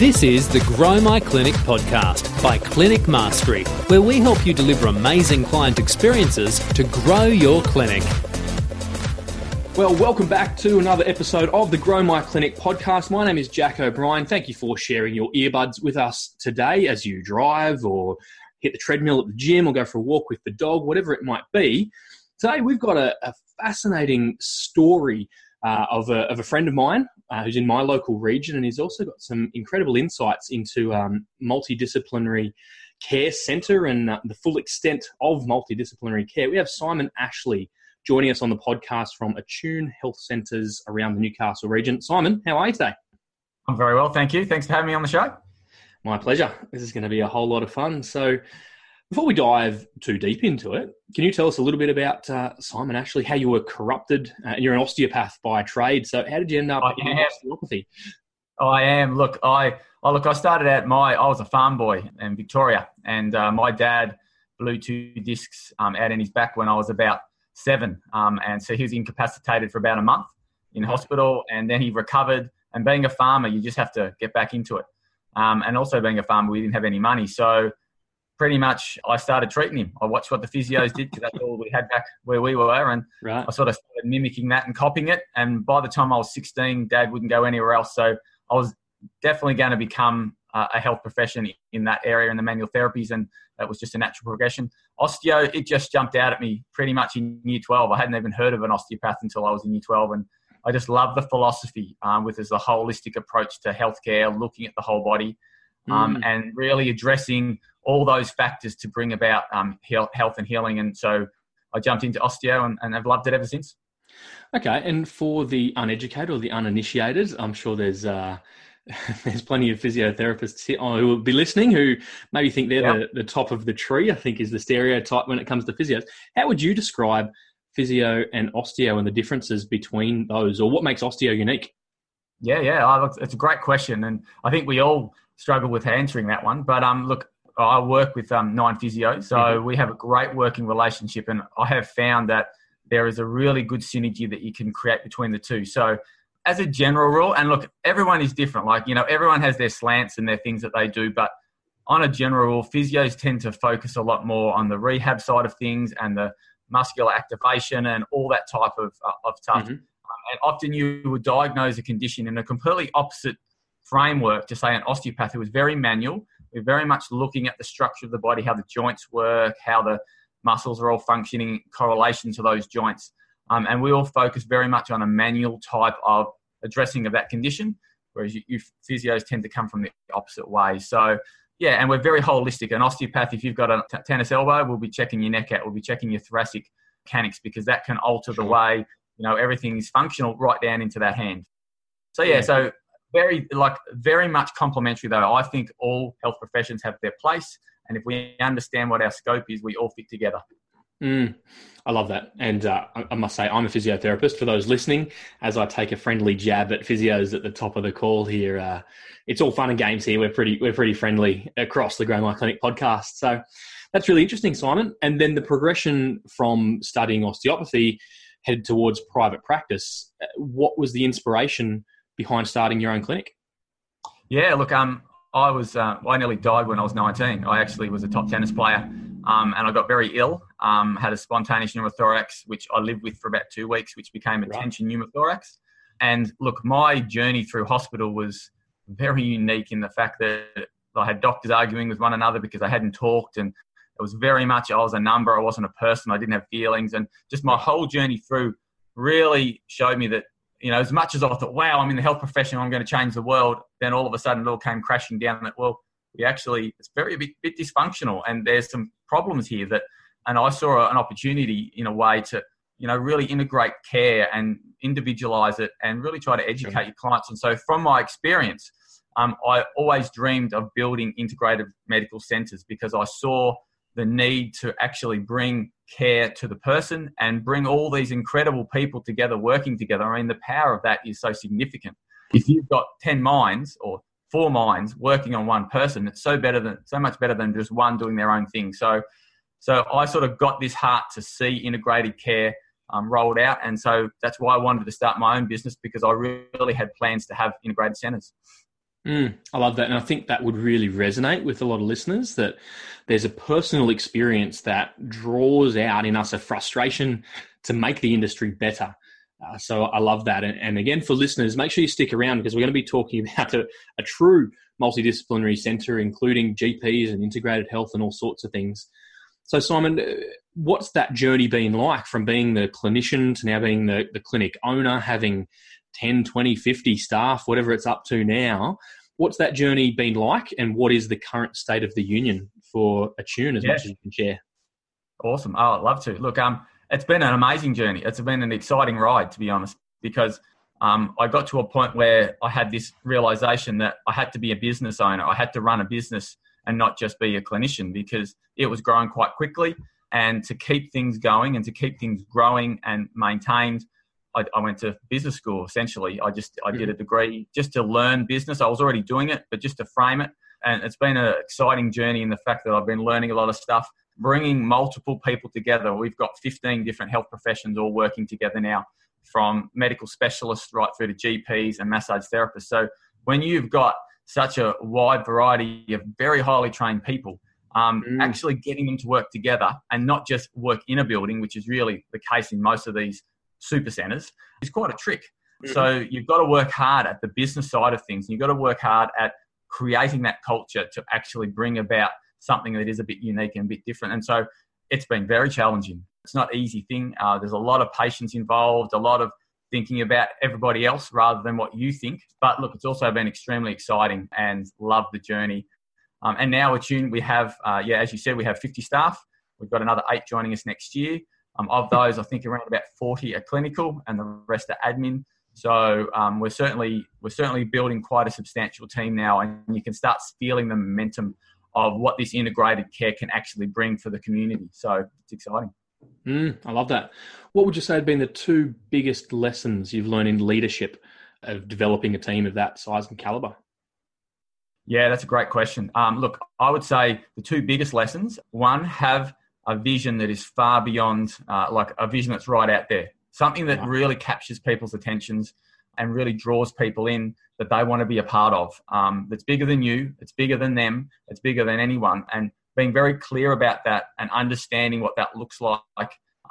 This is the Grow My Clinic podcast by Clinic Mastery, where we help you deliver amazing client experiences to grow your clinic. Well, welcome back to another episode of the Grow My Clinic podcast. My name is Jack O'Brien. Thank you for sharing your earbuds with us today as you drive or hit the treadmill at the gym or go for a walk with the dog, whatever it might be. Today, we've got a, a fascinating story uh, of, a, of a friend of mine uh, who's in my local region, and he's also got some incredible insights into um, multidisciplinary care centre and uh, the full extent of multidisciplinary care. We have Simon Ashley joining us on the podcast from Atune Health Centres around the Newcastle region. Simon, how are you today? I'm very well, thank you. Thanks for having me on the show. My pleasure. This is going to be a whole lot of fun. So, before we dive too deep into it, can you tell us a little bit about uh, Simon Ashley, how you were corrupted? Uh, you're an osteopath by trade, so how did you end up in osteopathy? I am. Look, I oh, look. I started out my. I was a farm boy in Victoria, and uh, my dad blew two discs um, out in his back when I was about seven, um, and so he was incapacitated for about a month in hospital, and then he recovered. And being a farmer, you just have to get back into it. Um, and also being a farmer, we didn't have any money, so pretty much I started treating him. I watched what the physios did because that's all we had back where we were, and right. I sort of started mimicking that and copying it. And by the time I was 16, Dad wouldn't go anywhere else, so I was definitely going to become uh, a health profession in that area in the manual therapies, and that was just a natural progression. Osteo, it just jumped out at me pretty much in year 12. I hadn't even heard of an osteopath until I was in year 12, and I just love the philosophy um, with as a holistic approach to healthcare, looking at the whole body, um, mm. and really addressing all those factors to bring about um, health and healing. And so I jumped into osteo and, and I've loved it ever since. Okay, and for the uneducated or the uninitiated, I'm sure there's uh, there's plenty of physiotherapists here who will be listening who maybe think they're the, the top of the tree. I think is the stereotype when it comes to physios. How would you describe physio and osteo and the differences between those, or what makes osteo unique? Yeah, yeah, it's a great question, and I think we all struggle with answering that one. But um, look, I work with um, Nine Physio, so mm-hmm. we have a great working relationship, and I have found that there is a really good synergy that you can create between the two. So, as a general rule, and look, everyone is different. Like you know, everyone has their slants and their things that they do, but on a general rule, physios tend to focus a lot more on the rehab side of things and the muscular activation and all that type of uh, of stuff. Mm-hmm. Um, and often you would diagnose a condition in a completely opposite framework to say an osteopath who is very manual we're very much looking at the structure of the body, how the joints work, how the muscles are all functioning, correlation to those joints. Um, and we all focus very much on a manual type of addressing of that condition, whereas you, you physios tend to come from the opposite way. So, yeah, and we're very holistic. An osteopath, if you've got a t- tennis elbow, we'll be checking your neck out, we'll be checking your thoracic mechanics because that can alter the way you know everything is functional right down into that hand. So yeah, so very like very much complementary though. I think all health professions have their place, and if we understand what our scope is, we all fit together. Mm, I love that, and uh, I must say I'm a physiotherapist. For those listening, as I take a friendly jab at physios at the top of the call here, uh, it's all fun and games here. We're pretty we're pretty friendly across the Grow My Clinic podcast. So that's really interesting, Simon. And then the progression from studying osteopathy headed towards private practice. Uh, what was the inspiration? Behind starting your own clinic? Yeah, look, um, I was uh, I nearly died when I was 19. I actually was a top tennis player, um, and I got very ill. Um, had a spontaneous pneumothorax, which I lived with for about two weeks, which became a right. tension pneumothorax. And look, my journey through hospital was very unique in the fact that I had doctors arguing with one another because I hadn't talked, and it was very much I was a number. I wasn't a person. I didn't have feelings, and just my whole journey through really showed me that you know, as much as I thought, wow, I'm in the health profession, I'm going to change the world, then all of a sudden it all came crashing down that, well, we actually, it's very a bit, bit dysfunctional and there's some problems here that, and I saw an opportunity in a way to, you know, really integrate care and individualize it and really try to educate sure. your clients. And so from my experience, um, I always dreamed of building integrated medical centers because I saw the need to actually bring care to the person and bring all these incredible people together working together. I mean, the power of that is so significant. If you've got 10 minds or four minds working on one person, it's so better than so much better than just one doing their own thing. So, so I sort of got this heart to see integrated care um, rolled out, and so that's why I wanted to start my own business because I really had plans to have integrated centres. Mm, I love that. And I think that would really resonate with a lot of listeners that there's a personal experience that draws out in us a frustration to make the industry better. Uh, so I love that. And, and, again, for listeners, make sure you stick around because we're going to be talking about a, a true multidisciplinary centre, including GPs and integrated health and all sorts of things. So, Simon, uh, what's that journey been like from being the clinician to now being the, the clinic owner, having 10, 20, 50 staff, whatever it's up to now? What's that journey been like, and what is the current state of the union for Atune as yeah. much as you can share? Awesome. Oh, I'd love to. Look, um, it's been an amazing journey. It's been an exciting ride, to be honest, because um, I got to a point where I had this realization that I had to be a business owner. I had to run a business and not just be a clinician because it was growing quite quickly. And to keep things going and to keep things growing and maintained, I, I went to business school. Essentially, I just I did a degree just to learn business. I was already doing it, but just to frame it. And it's been an exciting journey in the fact that I've been learning a lot of stuff bringing multiple people together. We've got 15 different health professions all working together now, from medical specialists right through to GPs and massage therapists. So when you've got such a wide variety of very highly trained people, um, mm. actually getting them to work together and not just work in a building, which is really the case in most of these super centres, is quite a trick. Mm. So you've got to work hard at the business side of things. You've got to work hard at creating that culture to actually bring about something that is a bit unique and a bit different. And so it's been very challenging. It's not an easy thing. Uh, there's a lot of patience involved, a lot of thinking about everybody else rather than what you think. But look, it's also been extremely exciting and love the journey. Um, and now Atune, we have, uh, yeah, as you said, we have 50 staff. We've got another eight joining us next year. Um, of those, I think around about 40 are clinical, and the rest are admin. So um, we're certainly we're certainly building quite a substantial team now, and you can start feeling the momentum of what this integrated care can actually bring for the community. So it's exciting. Mm, I love that. What would you say have been the two biggest lessons you've learned in leadership of developing a team of that size and caliber? Yeah, that's a great question. Um, look, I would say the two biggest lessons one, have a vision that is far beyond, uh, like a vision that's right out there, something that really captures people's attentions and really draws people in that they want to be a part of. Um, that's bigger than you, it's bigger than them, it's bigger than anyone. And being very clear about that and understanding what that looks like,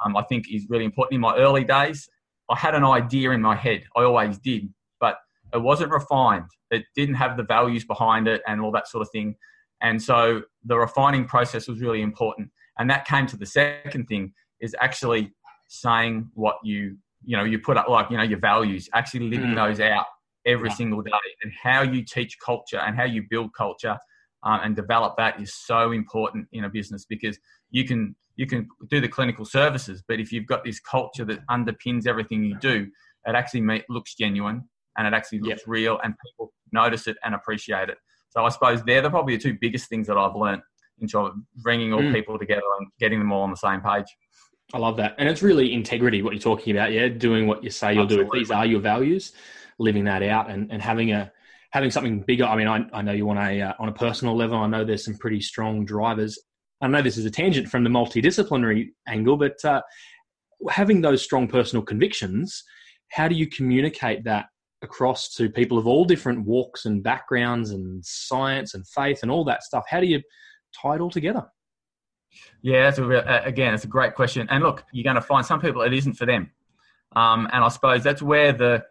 um, I think is really important. In my early days, I had an idea in my head, I always did, but it wasn't refined. It didn't have the values behind it and all that sort of thing. And so the refining process was really important. And that came to the second thing is actually saying what you you know you put up like you know your values actually living mm. those out every yeah. single day and how you teach culture and how you build culture um, and develop that is so important in a business because you can you can do the clinical services but if you've got this culture that underpins everything you do it actually looks genuine and it actually looks real and people notice it and appreciate it so i suppose they're the probably the two biggest things that i've learned in bringing all mm. people together and getting them all on the same page I love that. And it's really integrity, what you're talking about. Yeah. Doing what you say you'll Absolutely. do. These are your values, living that out and, and having a, having something bigger. I mean, I, I know you want a, uh, on a personal level, I know there's some pretty strong drivers. I know this is a tangent from the multidisciplinary angle, but uh, having those strong personal convictions, how do you communicate that across to people of all different walks and backgrounds and science and faith and all that stuff? How do you tie it all together? Yeah, that's a, again, it's a great question. And look, you're going to find some people it isn't for them, um, and I suppose that's where the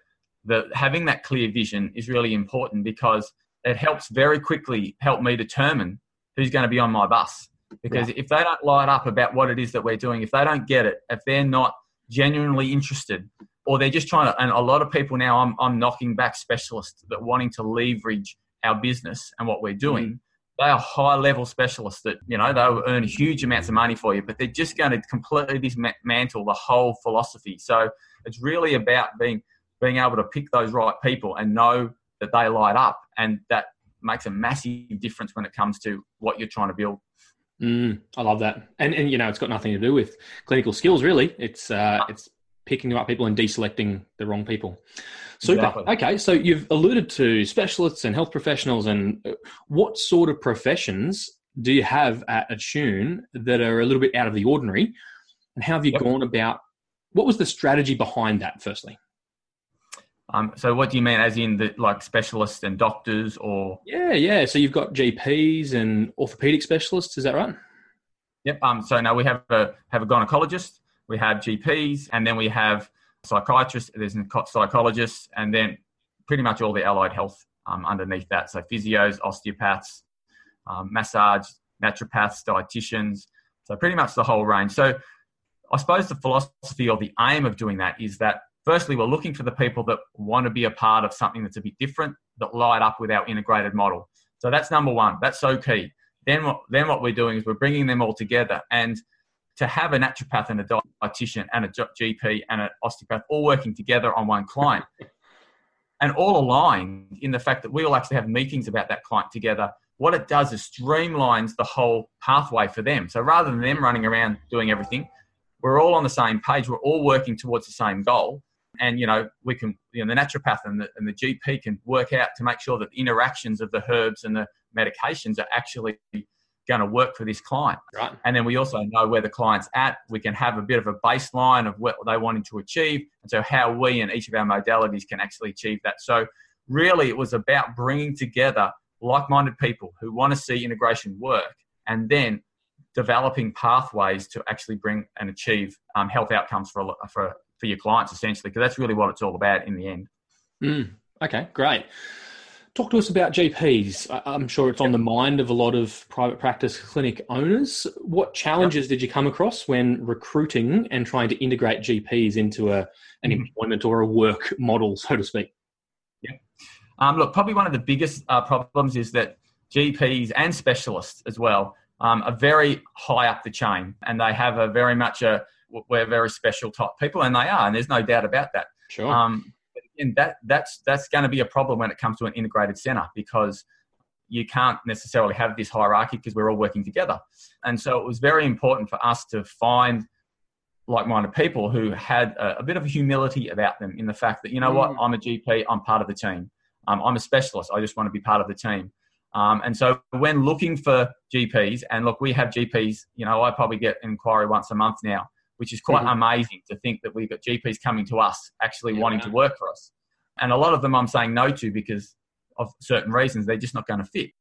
the having that clear vision is really important because it helps very quickly help me determine who's going to be on my bus. Because yeah. if they don't light up about what it is that we're doing, if they don't get it, if they're not genuinely interested, or they're just trying to, and a lot of people now, I'm, I'm knocking back specialists that wanting to leverage our business and what we're doing. Mm they are high level specialists that you know they'll earn huge amounts of money for you but they're just going to completely dismantle the whole philosophy. So it's really about being being able to pick those right people and know that they light up and that makes a massive difference when it comes to what you're trying to build. Mm, i love that. And and you know it's got nothing to do with clinical skills really. It's uh, it's picking the right people and deselecting the wrong people Super. Exactly. Okay, so you've alluded to specialists and health professionals, and uh, what sort of professions do you have at Atune that are a little bit out of the ordinary? And how have you yep. gone about? What was the strategy behind that? Firstly, Um, so what do you mean, as in the like specialists and doctors, or? Yeah, yeah. So you've got GPs and orthopedic specialists. Is that right? Yep. Um, so now we have a have a gynecologist, we have GPs, and then we have psychiatrists. There's psychologists, and then pretty much all the allied health um, underneath that. So physios, osteopaths, um, massage, naturopaths, dietitians. So pretty much the whole range. So I suppose the philosophy or the aim of doing that is that firstly, we're looking for the people that want to be a part of something that's a bit different, that light up with our integrated model. So that's number one. That's so key. Then what, then what we're doing is we're bringing them all together. And to have a naturopath and a dietitian and a GP and an osteopath all working together on one client and all aligned in the fact that we all actually have meetings about that client together what it does is streamlines the whole pathway for them. So rather than them running around doing everything, we're all on the same page. We're all working towards the same goal. And, you know, we can, you know, the naturopath and the, and the GP can work out to make sure that the interactions of the herbs and the medications are actually going to work for this client. Right. And then we also know where the client's at. We can have a bit of a baseline of what they wanting to achieve. And so how we and each of our modalities can actually achieve that. So really it was about bringing together like-minded people who want to see integration work and then developing pathways to actually bring and achieve um, health outcomes for, for, for your clients essentially because that's really what it's all about in the end mm, okay great talk to us about gps i'm sure it's on the mind of a lot of private practice clinic owners what challenges yep. did you come across when recruiting and trying to integrate gps into a, an mm-hmm. employment or a work model so to speak um, look, probably one of the biggest uh, problems is that GPs and specialists as well um, are very high up the chain, and they have a very much a we're very special type people, and they are, and there's no doubt about that. Sure. Um, and that that's that's going to be a problem when it comes to an integrated center because you can't necessarily have this hierarchy because we're all working together. And so it was very important for us to find like-minded people who had a, a bit of humility about them in the fact that you know mm. what, I'm a GP, I'm part of the team. Um, I'm a specialist. I just want to be part of the team. Um, and so when looking for GPs, and look, we have GPs, you know, I probably get an inquiry once a month now, which is quite mm-hmm. amazing to think that we've got GPs coming to us actually yeah. wanting to work for us. And a lot of them I'm saying no to because of certain reasons, they're just not going to fit.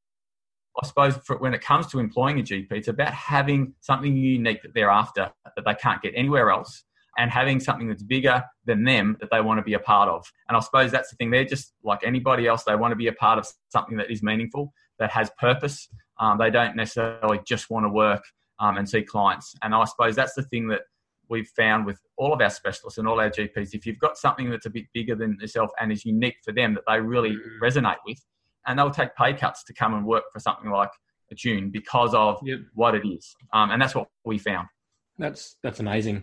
I suppose for, when it comes to employing a GP, it's about having something unique that they're after that they can't get anywhere else and having something that's bigger than them that they want to be a part of. And I suppose that's the thing. They're just like anybody else. They want to be a part of something that is meaningful, that has purpose. Um, they don't necessarily just want to work um, and see clients. And I suppose that's the thing that we've found with all of our specialists and all our GPs. If you've got something that's a bit bigger than yourself and is unique for them that they really mm. resonate with, and they'll take pay cuts to come and work for something like Atune because of yep. what it is. Um, and that's what we found. That's that's amazing,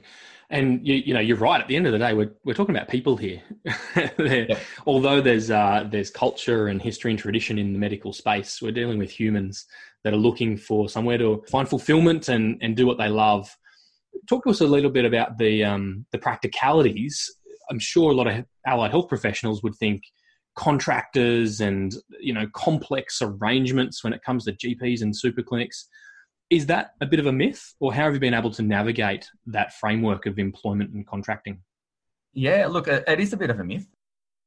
and you you know you're right. At the end of the day, we're we're talking about people here. Although there's uh, there's culture and history and tradition in the medical space, we're dealing with humans that are looking for somewhere to find fulfillment and and do what they love. Talk to us a little bit about the um, the practicalities. I'm sure a lot of allied health professionals would think contractors and you know complex arrangements when it comes to GPs and super clinics is that a bit of a myth, or how have you been able to navigate that framework of employment and contracting? Yeah, look, it is a bit of a myth.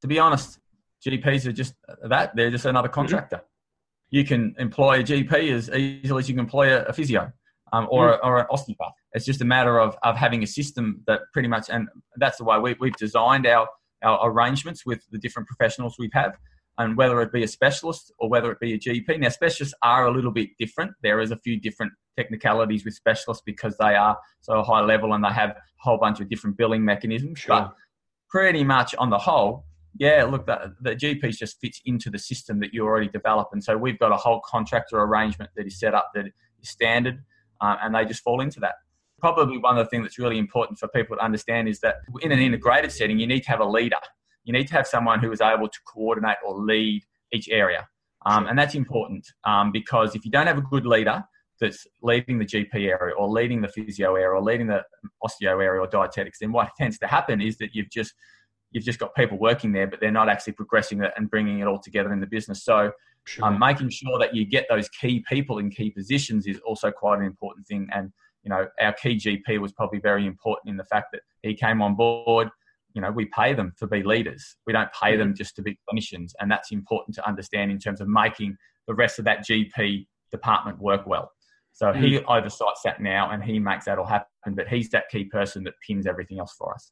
To be honest, GPs are just that, they're just another mm-hmm. contractor. Mm-hmm. You can employ a GP as easily as you can employ a, a physio um, or, mm-hmm. or an osteopath. It's just a matter of, of having a system that pretty much, and that's the way we, we've designed our, our arrangements with the different professionals we have had. and whether it be a specialist or whether it be a GP. Now, specialists are a little bit different. There is a few different technicalities with specialists because they are so high level and they have a whole bunch of different billing mechanisms. Sure. But pretty much on the whole, yeah, look, the, the GPs just fits into the system that you already develop. And so we've got a whole contractor arrangement that is set up that is standard uh, and they just fall into that. Probably one of the things that's really important for people to understand is that in an integrated setting, you need to have a leader you need to have someone who is able to coordinate or lead each area. Um, and that's important um, because if you don't have a good leader that's leading the GP area or leading the physio area or leading the osteo area or dietetics, then what tends to happen is that you've just you've just got people working there, but they're not actually progressing it and bringing it all together in the business. So, sure. um, making sure that you get those key people in key positions is also quite an important thing. And you know, our key GP was probably very important in the fact that he came on board you know we pay them to be leaders we don't pay them just to be clinicians and that's important to understand in terms of making the rest of that gp department work well so he oversights that now and he makes that all happen but he's that key person that pins everything else for us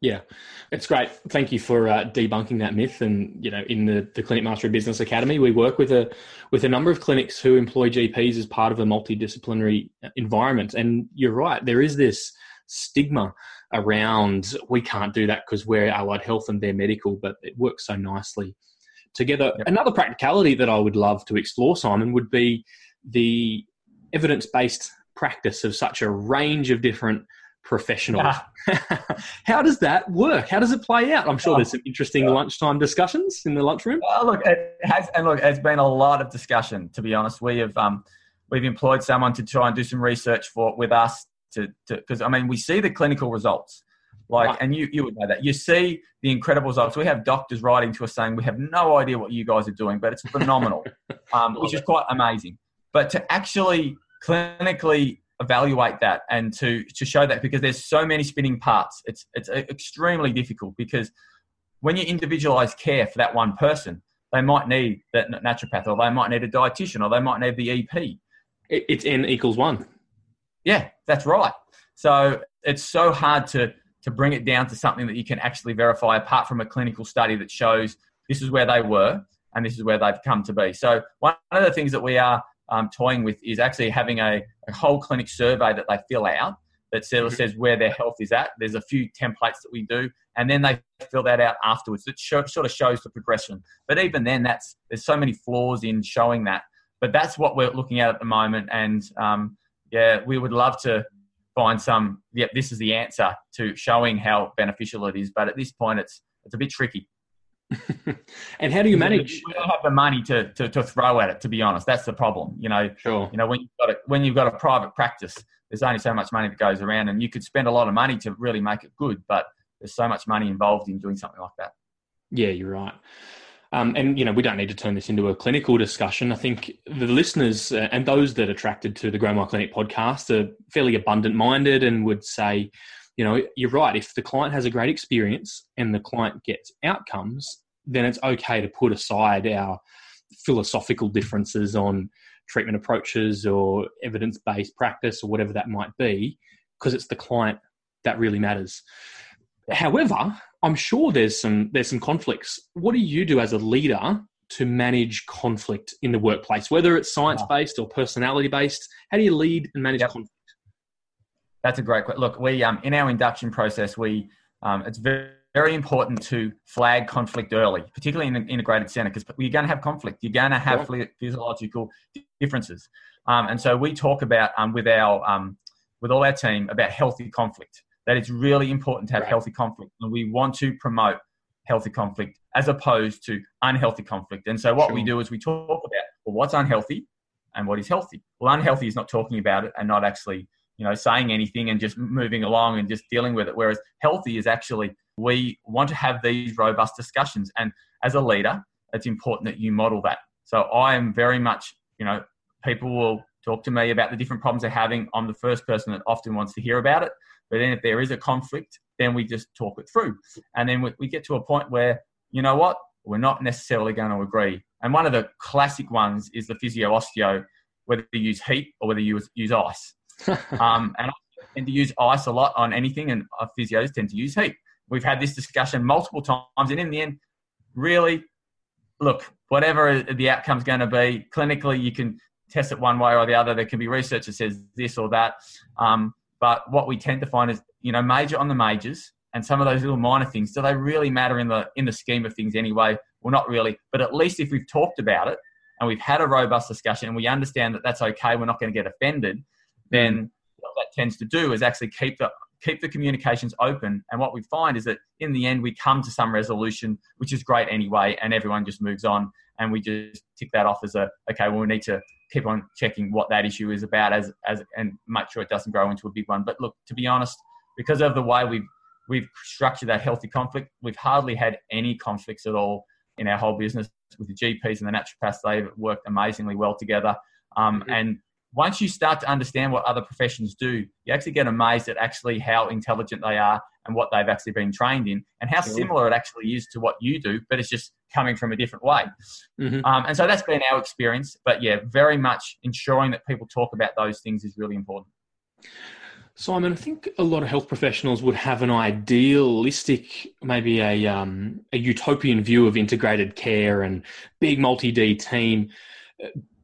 yeah, it's great. Thank you for uh, debunking that myth. And you know, in the, the Clinic Mastery Business Academy, we work with a with a number of clinics who employ GPs as part of a multidisciplinary environment. And you're right, there is this stigma around we can't do that because we're allied health and they're medical, but it works so nicely together. Yep. Another practicality that I would love to explore, Simon, would be the evidence based practice of such a range of different professionals. How does that work? How does it play out? I'm sure there's some interesting lunchtime discussions in the lunchroom. Oh, look, it has, and look, it's been a lot of discussion. To be honest, we have um, we've employed someone to try and do some research for with us to because I mean we see the clinical results. Like, right. and you, you would know that. You see the incredible results. We have doctors writing to us saying, we have no idea what you guys are doing, but it's phenomenal, um, which is quite amazing. But to actually clinically evaluate that and to to show that because there's so many spinning parts. It's it's uh, extremely difficult because when you individualize care for that one person they might need that naturopath or they might need a dietitian or they might need the ep it's n equals one. Yeah that's right. So it's so hard to to bring it down to something that you can actually verify apart from a clinical study that shows this is where they were and this is where they've come to be. So one of the things that we are um, toying with is actually having a, a, whole clinic survey that they fill out that mm-hmm. says where their health is at. There's a few templates that we do, and then they fill that out afterwards. It sort of shows the progression. But even then, that's there's so many flaws in showing that. But that's what we're looking at at the moment, and um, yeah, we would love to find some. Yeah, this is the answer to showing how beneficial it is. But at this point, it's it's a bit tricky. and how do you manage? We don't have the money to, to, to throw at it. To be honest, that's the problem. You know, sure. You know, when you've got a, when you've got a private practice, there's only so much money that goes around, and you could spend a lot of money to really make it good, but there's so much money involved in doing something like that. Yeah, you're right. Um, and you know, we don't need to turn this into a clinical discussion. I think the listeners uh, and those that are attracted to the Grow My Clinic podcast are fairly abundant-minded and would say, you know, you're right. If the client has a great experience and the client gets outcomes, then it's okay to put aside our philosophical differences on treatment approaches or evidence based practice or whatever that might be, because it's the client that really matters. However, I'm sure there's some there's some conflicts. What do you do as a leader to manage conflict in the workplace, whether it's ah. science based or personality based? How do you lead and manage yep. conflict? That's a great question. Look, we um, in our induction process, we um, it's very very important to flag conflict early, particularly in an integrated center, because you're going to have conflict. You're going to have yeah. physiological differences, um, and so we talk about um, with our um, with all our team about healthy conflict. That it's really important to have right. healthy conflict, and we want to promote healthy conflict as opposed to unhealthy conflict. And so what sure. we do is we talk about well, what's unhealthy and what is healthy. Well, unhealthy is not talking about it and not actually you know, saying anything and just moving along and just dealing with it. Whereas healthy is actually, we want to have these robust discussions. And as a leader, it's important that you model that. So I am very much, you know, people will talk to me about the different problems they're having. I'm the first person that often wants to hear about it. But then if there is a conflict, then we just talk it through. And then we we get to a point where, you know what, we're not necessarily going to agree. And one of the classic ones is the physio osteo, whether you use heat or whether you use, use ice. um, and I tend to use ice a lot on anything, and physios tend to use heat. We've had this discussion multiple times, and in the end, really, look, whatever the outcome's going to be, clinically, you can test it one way or the other. There can be research that says this or that. Um, but what we tend to find is, you know, major on the majors and some of those little minor things, do they really matter in the in the scheme of things anyway? Well, not really. But at least if we've talked about it and we've had a robust discussion and we understand that that's okay, we're not going to get offended, then what that tends to do is actually keep the keep the communications open. And what we find is that in the end, we come to some resolution, which is great anyway, and everyone just moves on. And we just tick that off as a okay. Well, we need to keep on checking what that issue is about, as as and make sure it doesn't grow into a big one. But look, to be honest, because of the way we've we've structured that healthy conflict, we've hardly had any conflicts at all in our whole business with the GPs and the naturopaths. They've worked amazingly well together. Um, mm-hmm. And once you start to understand what other professions do, you actually get amazed at actually how intelligent they are and what they've actually been trained in, and how similar it actually is to what you do, but it's just coming from a different way. Mm-hmm. Um, and so that's been our experience. But yeah, very much ensuring that people talk about those things is really important. Simon, I think a lot of health professionals would have an idealistic, maybe a um, a utopian view of integrated care and big multi D team.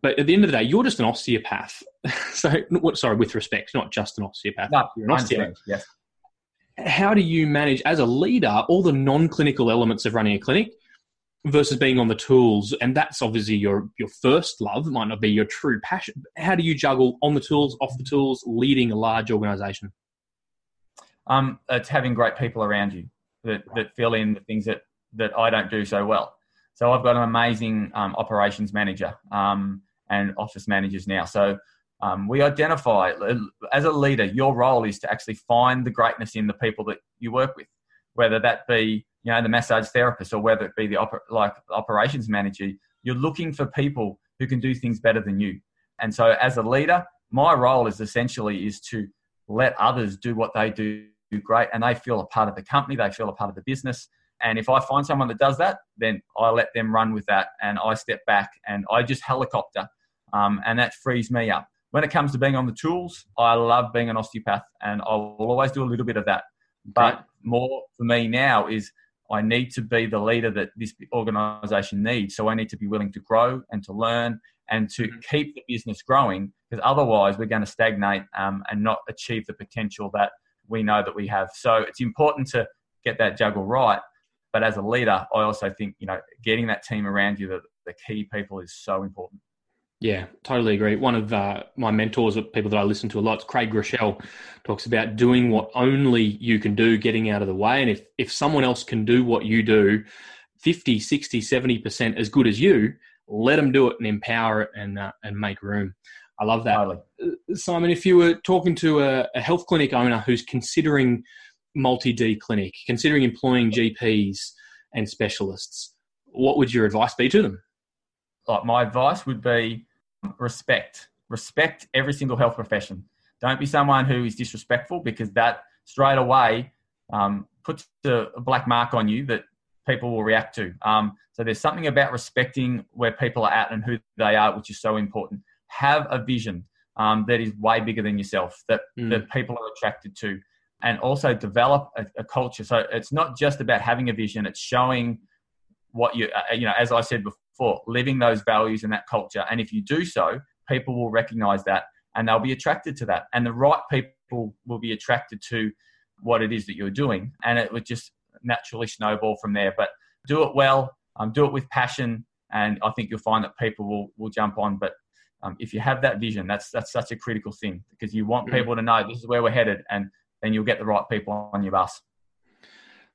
But at the end of the day, you're just an osteopath. so, sorry, with respect, not just an osteopath. No, you're an osteopath. Yes. How do you manage, as a leader, all the non-clinical elements of running a clinic? versus being on the tools and that's obviously your your first love it might not be your true passion how do you juggle on the tools off the tools leading a large organization um, it's having great people around you that, that fill in the things that that i don't do so well so i've got an amazing um, operations manager um, and office managers now. So um, we identify as a leader your role is to actually find the greatness in the people that you work with whether that be you know the massage therapist or whether it be the oper- like operations manager. You're looking for people who can do things better than you. And so as a leader my role is essentially is to let others do what they do great and they feel a part of the company they feel a part of the business. And if i find someone that does that then i let them run with that and i step back and i just helicopter um, and that frees me up when it comes to being on the tools i love being an osteopath and i will always do a little bit of that but more for me now is I need to be the leader that this organization needs. So I need to be willing to grow and to learn and to mm-hmm. keep the business growing because otherwise we're going to stagnate um, and not achieve the potential that we know that we have. So it's important to get that juggle right. But as a leader, I also think, you know, getting that team around you, the, the key people is so important. Yeah, totally agree. One of uh, my mentors, people that I listen to a lot, Craig Groeschel, talks about doing what only you can do, getting out of the way. And if, if someone else can do what you do 50, 60, 70% as good as you, let them do it and empower it and, uh, and make room. I love that. Totally. Uh, Simon, if you were talking to a, a health clinic owner who's considering multi D clinic, considering employing GPs and specialists, what would your advice be to them? Like my advice would be respect. Respect every single health profession. Don't be someone who is disrespectful because that straight away um, puts a black mark on you that people will react to. Um, so there's something about respecting where people are at and who they are, which is so important. Have a vision um, that is way bigger than yourself, that, mm. that people are attracted to, and also develop a, a, culture. So it's not just about having a vision; it's showing what you, uh, you know, as I said before for living those values and that culture. And if you do so, people will recognize that and they'll be attracted to that. And the right people will be attracted to what it is that you're doing. And it would just naturally snowball from there. But do it well, um, do it with passion, and I think you'll find that people will, will jump on. But um, if you have that vision, that's that's such a critical thing because you want mm. people to know this is where we're headed, and then you'll get the right people on your bus.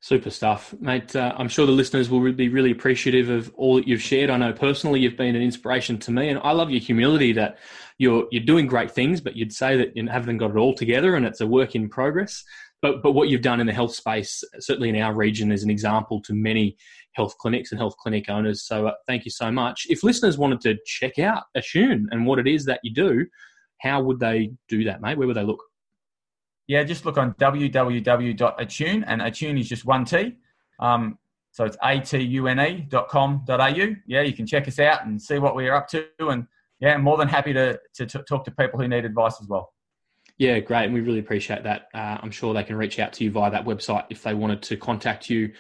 Super stuff, mate. Uh, I'm sure the listeners will be really appreciative of all that you've shared. I know personally you've been an inspiration to me, and I love your humility that you're you're doing great things, but you'd say that you haven't got it all together, and it's a work in progress. But but what you've done in the health space, certainly in our region, is an example to many health clinics and health clinic owners. So uh, thank you so much. If listeners wanted to check out Atune and what it is that you do, how would they do that, mate? Where would they look? Yeah, just look on www.atune, and atune is just one T. Um, so it's atune.com.au. Yeah, you can check us out and see what we're up to. And yeah, I'm more than happy to, to, to talk to people who need advice as well. Yeah, great. And we really appreciate that. Uh, I'm sure they can reach out to you via that website if they wanted to contact you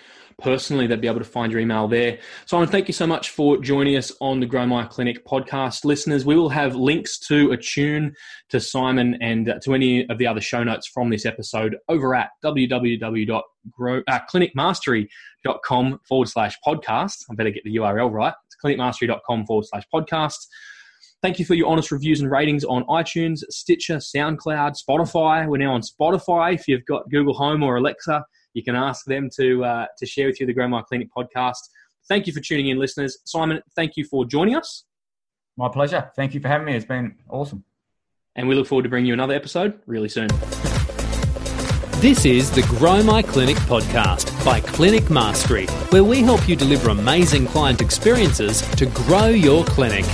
personally, they'd be able to find your email there. Simon, thank you so much for joining us on the Grow My Clinic podcast. Listeners, we will have links to Atune, to Simon, and to any of the other show notes from this episode over at www.clinicmastery.com uh, forward slash podcast. I better get the URL right. It's clinicmastery.com forward slash podcast. Thank you for your honest reviews and ratings on iTunes, Stitcher, SoundCloud, Spotify. We're now on Spotify. If you've got Google Home or Alexa, you can ask them to uh, to share with you the Grow My Clinic podcast. Thank you for tuning in, listeners. Simon, thank you for joining us. My pleasure. Thank you for having me. It's been awesome. And we look forward to bringing you another episode really soon. This is the Grow My Clinic podcast by Clinic Mastery, where we help you deliver amazing client experiences to grow your clinic.